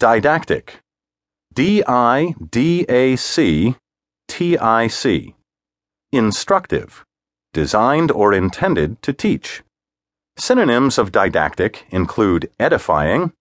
Didactic. D I D A C T I C. Instructive. Designed or intended to teach. Synonyms of didactic include edifying,